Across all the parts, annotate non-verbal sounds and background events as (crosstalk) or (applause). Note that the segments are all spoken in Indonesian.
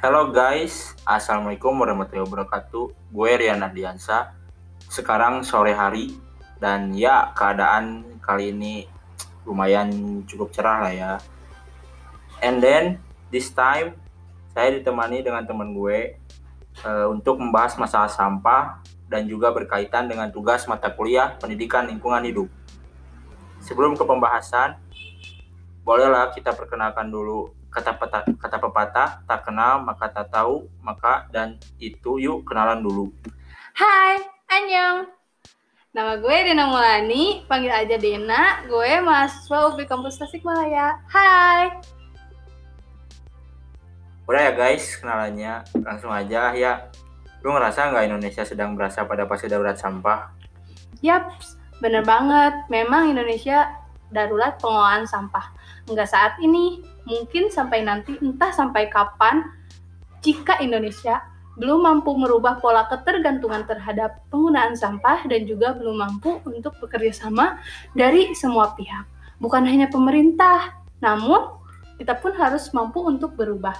Halo guys, Assalamualaikum warahmatullahi wabarakatuh. Gue Rian Ardiansa. Sekarang sore hari dan ya keadaan kali ini lumayan cukup cerah lah ya. And then this time saya ditemani dengan teman gue uh, untuk membahas masalah sampah dan juga berkaitan dengan tugas mata kuliah pendidikan lingkungan hidup. Sebelum ke pembahasan, bolehlah kita perkenalkan dulu kata peta, kata pepatah tak kenal maka tak tahu maka dan itu yuk kenalan dulu. Hai, Anyong. Nama gue Dena Mulani, panggil aja Dena. Gue mahasiswa UPI Kampus Tasikmalaya. Hai. Udah ya guys, kenalannya langsung aja ya. Lu ngerasa nggak Indonesia sedang berasa pada fase darurat sampah? Yap, bener banget. Memang Indonesia darurat pengelolaan sampah. Enggak saat ini, mungkin sampai nanti entah sampai kapan jika Indonesia belum mampu merubah pola ketergantungan terhadap penggunaan sampah dan juga belum mampu untuk bekerja sama dari semua pihak. Bukan hanya pemerintah, namun kita pun harus mampu untuk berubah.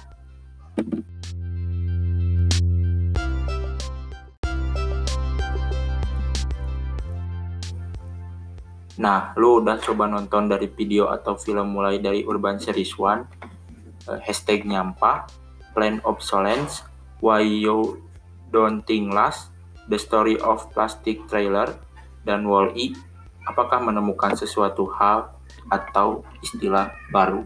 Nah, lu udah coba nonton dari video atau film mulai dari Urban Series One, uh, hashtag nyampah, Plan Obsolescence, Why You Don't Think Last, The Story of Plastic Trailer, dan Wall-E, apakah menemukan sesuatu hal atau istilah baru?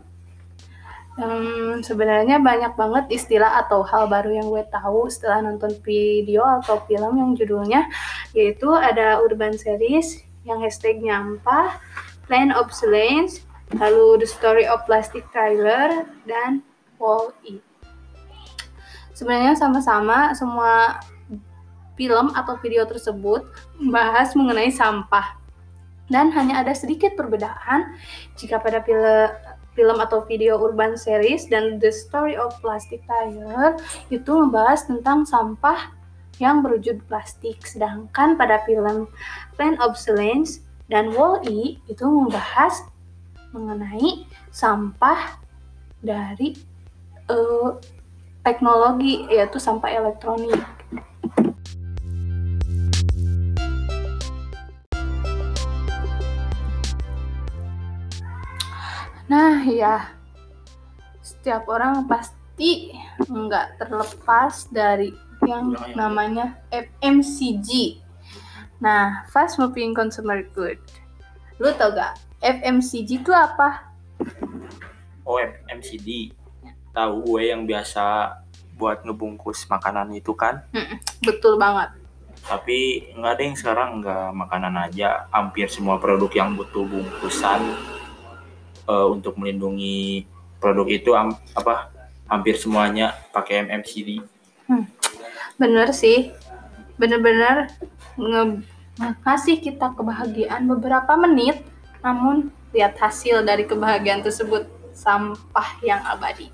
Um, sebenarnya banyak banget istilah atau hal baru yang gue tahu setelah nonton video atau film yang judulnya yaitu ada Urban Series, yang hashtag nyampah, Plan Obsolescence, lalu The Story of Plastic Trailer, dan Wall-E. Sebenarnya sama-sama semua film atau video tersebut membahas mengenai sampah. Dan hanya ada sedikit perbedaan jika pada film film atau video urban series dan The Story of Plastic Trailer itu membahas tentang sampah yang berwujud plastik. Sedangkan pada film Plan Obsolescence dan Wall-E itu membahas mengenai sampah dari uh, teknologi yaitu sampah elektronik. Nah ya, setiap orang pasti nggak terlepas dari yang namanya FMCG. Nah, Fast Moving Consumer Good. Lu tau gak FMCG itu apa? Oh, FMCG. Tahu gue yang biasa buat ngebungkus makanan itu kan? Betul banget. Tapi nggak ada yang sekarang nggak makanan aja. Hampir semua produk yang butuh bungkusan uh, untuk melindungi produk itu apa hampir semuanya pakai MMCD. Bener sih bener-bener ngasih kita kebahagiaan beberapa menit namun lihat hasil dari kebahagiaan tersebut sampah yang abadi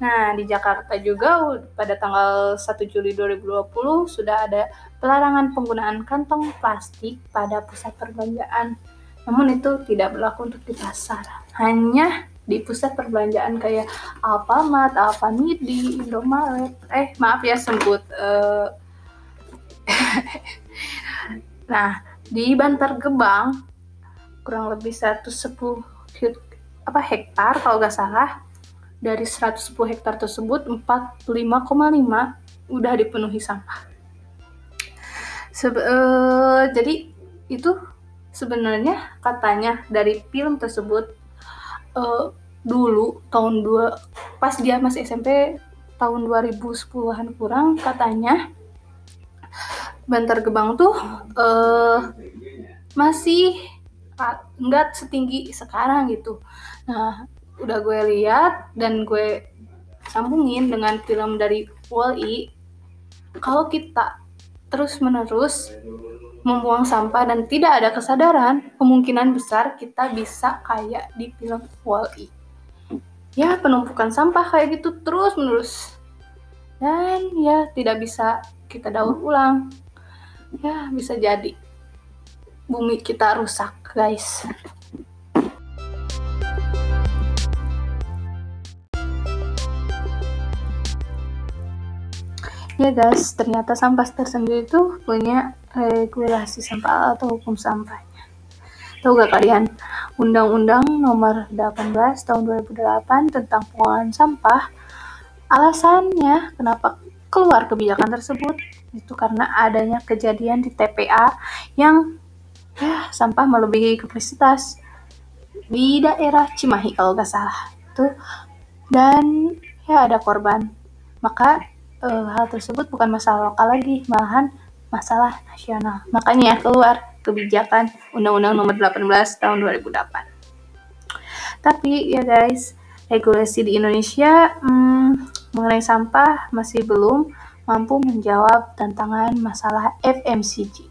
Nah, di Jakarta juga pada tanggal 1 Juli 2020 sudah ada pelarangan penggunaan kantong plastik pada pusat perbelanjaan. Namun itu tidak berlaku untuk di pasar. Hanya di pusat perbelanjaan kayak Alfamart, Alfamidi, Indomaret. Eh, maaf ya sebut. Uh... (laughs) nah, di Bantar Gebang kurang lebih 110 apa hektar kalau nggak salah dari 110 hektar tersebut 45,5 udah dipenuhi sampah. Sebe uh, jadi itu sebenarnya katanya dari film tersebut uh, dulu tahun dua pas dia masih SMP tahun 2010-an kurang katanya Bantar Gebang tuh uh, masih nggak setinggi sekarang gitu. Nah, udah gue lihat dan gue sambungin dengan film dari Wall-E. Kalau kita terus-menerus membuang sampah dan tidak ada kesadaran, kemungkinan besar kita bisa kayak di film Wall-E. Ya, penumpukan sampah kayak gitu terus menerus. Dan ya tidak bisa kita daur ulang. Ya, bisa jadi bumi kita rusak, guys. Ya guys, ternyata sampah tersendiri itu punya regulasi sampah atau hukum sampahnya. Tahu gak kalian? Undang-Undang Nomor 18 Tahun 2008 tentang pengolahan sampah. Alasannya kenapa keluar kebijakan tersebut? Itu karena adanya kejadian di TPA yang ya sampah melebihi kapasitas di daerah Cimahi kalau nggak salah. Itu dan ya ada korban. Maka e, hal tersebut bukan masalah lokal lagi malahan masalah nasional. Makanya keluar kebijakan Undang-Undang Nomor 18 Tahun 2008 tapi ya guys regulasi di Indonesia hmm, mengenai sampah masih belum mampu menjawab tantangan masalah FMCG.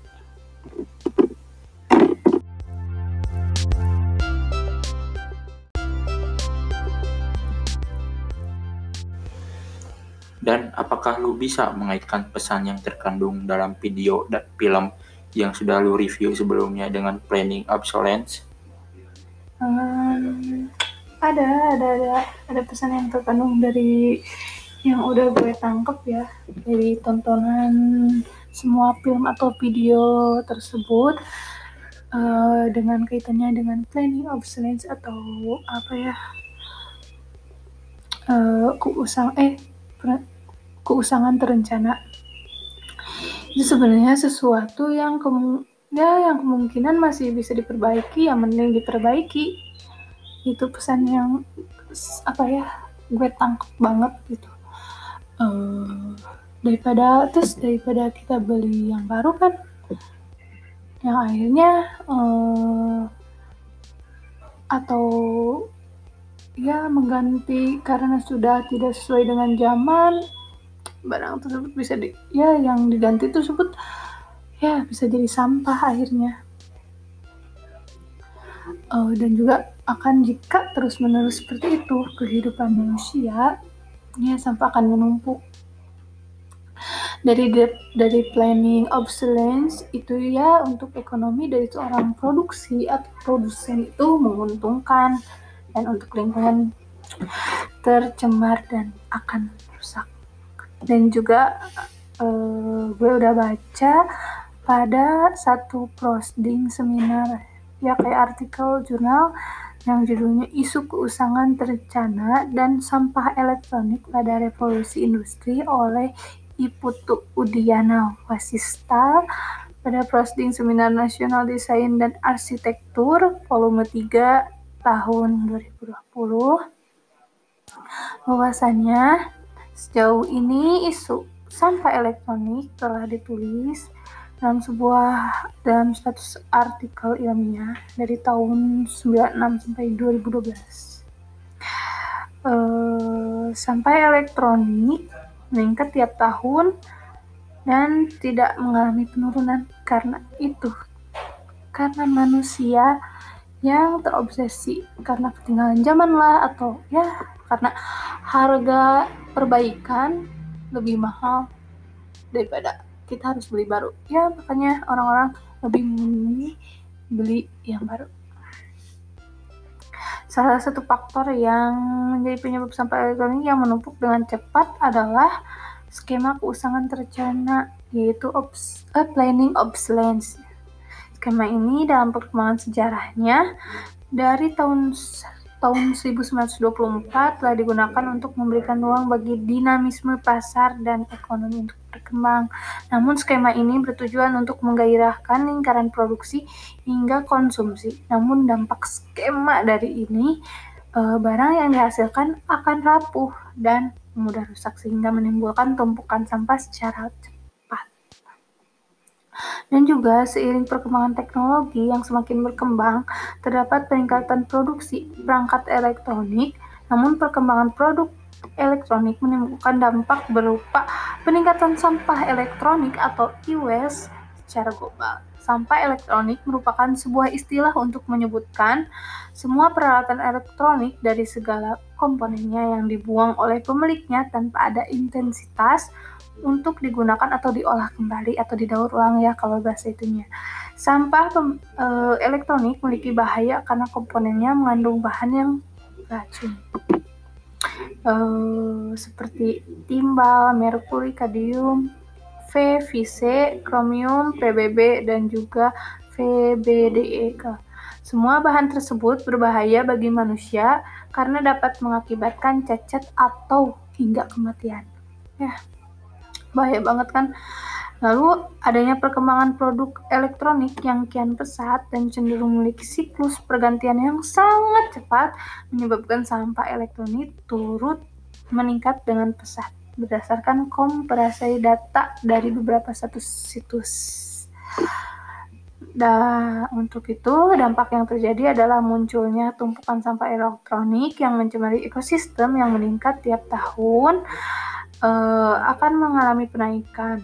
Dan apakah lu bisa mengaitkan pesan yang terkandung dalam video dan film yang sudah lu review sebelumnya dengan planning obsolescence? Um, ada, ada, ada, ada pesan yang terkandung dari yang udah gue tangkep ya dari tontonan semua film atau video tersebut uh, dengan kaitannya dengan planning obsolescence atau apa ya uh, keusang eh keusangan terencana itu sebenarnya sesuatu yang kemu ya yang kemungkinan masih bisa diperbaiki yang mending diperbaiki. Itu pesan yang apa ya gue tangkep banget gitu. Uh, daripada terus daripada kita beli yang baru kan yang akhirnya uh, atau ya mengganti karena sudah tidak sesuai dengan zaman barang tersebut bisa di ya yang diganti tersebut ya bisa jadi sampah akhirnya. Uh, dan juga akan jika terus menerus seperti itu kehidupan manusia ya sampah akan menumpuk. Dari dari planning obsolescence itu ya untuk ekonomi dari seorang produksi atau produsen itu menguntungkan dan untuk lingkungan tercemar dan akan rusak dan juga uh, gue udah baca pada satu posting seminar ya kayak artikel jurnal yang judulnya Isu Keusangan Terencana dan Sampah Elektronik pada Revolusi Industri oleh Iputu Udiana Wasista pada Prosding Seminar Nasional Desain dan Arsitektur volume 3 tahun 2020 bahwasannya sejauh ini isu sampah elektronik telah ditulis dalam sebuah dalam status artikel ilmiah dari tahun 96 sampai 2012 uh, sampai elektronik meningkat tiap tahun dan tidak mengalami penurunan karena itu karena manusia yang terobsesi karena ketinggalan zaman lah atau ya karena harga perbaikan lebih mahal daripada kita harus beli baru. Ya makanya orang-orang lebih memilih beli yang baru. Salah satu faktor yang menjadi penyebab sampah elektronik yang menumpuk dengan cepat adalah skema keusangan terencana yaitu obs uh, planning obsolescence. Skema ini dalam perkembangan sejarahnya dari tahun tahun 1924 telah digunakan untuk memberikan ruang bagi dinamisme pasar dan ekonomi untuk berkembang. Namun skema ini bertujuan untuk menggairahkan lingkaran produksi hingga konsumsi. Namun dampak skema dari ini eh, barang yang dihasilkan akan rapuh dan mudah rusak sehingga menimbulkan tumpukan sampah secara cepat. Dan juga seiring perkembangan teknologi yang semakin berkembang, terdapat peningkatan produksi perangkat elektronik, namun perkembangan produk elektronik menimbulkan dampak berupa peningkatan sampah elektronik atau e-waste secara global. Sampah elektronik merupakan sebuah istilah untuk menyebutkan semua peralatan elektronik dari segala komponennya yang dibuang oleh pemiliknya tanpa ada intensitas untuk digunakan atau diolah kembali atau didaur ulang ya kalau bahasa itunya. Sampah e, elektronik memiliki bahaya karena komponennya mengandung bahan yang racun. uh, seperti timbal, merkuri, kadium, V, VC, kromium, PBB, dan juga VBDE. Semua bahan tersebut berbahaya bagi manusia karena dapat mengakibatkan cacat atau hingga kematian. Ya, bahaya banget kan? Lalu, adanya perkembangan produk elektronik yang kian pesat dan cenderung memiliki siklus pergantian yang sangat cepat menyebabkan sampah elektronik turut meningkat dengan pesat berdasarkan komparasi data dari beberapa situs. Dan untuk itu, dampak yang terjadi adalah munculnya tumpukan sampah elektronik yang mencemari ekosistem yang meningkat tiap tahun uh, akan mengalami penaikan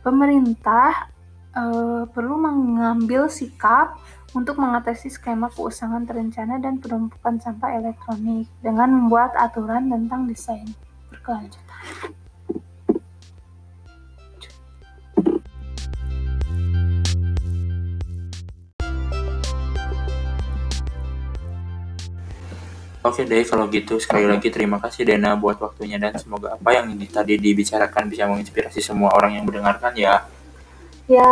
pemerintah uh, perlu mengambil sikap untuk mengatasi skema keusangan terencana dan penumpukan sampah elektronik dengan membuat aturan tentang desain berkelanjutan. Oke deh kalau gitu sekali lagi terima kasih Dena buat waktunya dan semoga apa yang ini tadi dibicarakan bisa menginspirasi semua orang yang mendengarkan ya. Ya,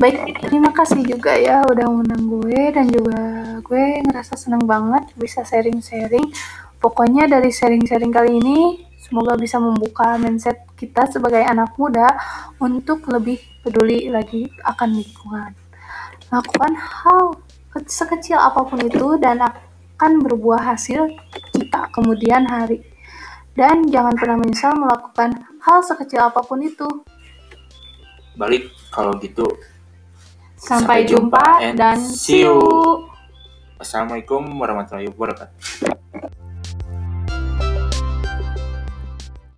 baik terima kasih juga ya udah undang gue dan juga gue ngerasa seneng banget bisa sharing-sharing. Pokoknya dari sharing-sharing kali ini semoga bisa membuka mindset kita sebagai anak muda untuk lebih peduli lagi akan lingkungan. Lakukan hal sekecil apa pun itu dan akan berbuah hasil jika kemudian hari. Dan jangan pernah menyesal melakukan hal sekecil apa pun itu. Balik kalau gitu. Sampai, Sampai jumpa, jumpa dan see you. Assalamualaikum warahmatullahi wabarakatuh.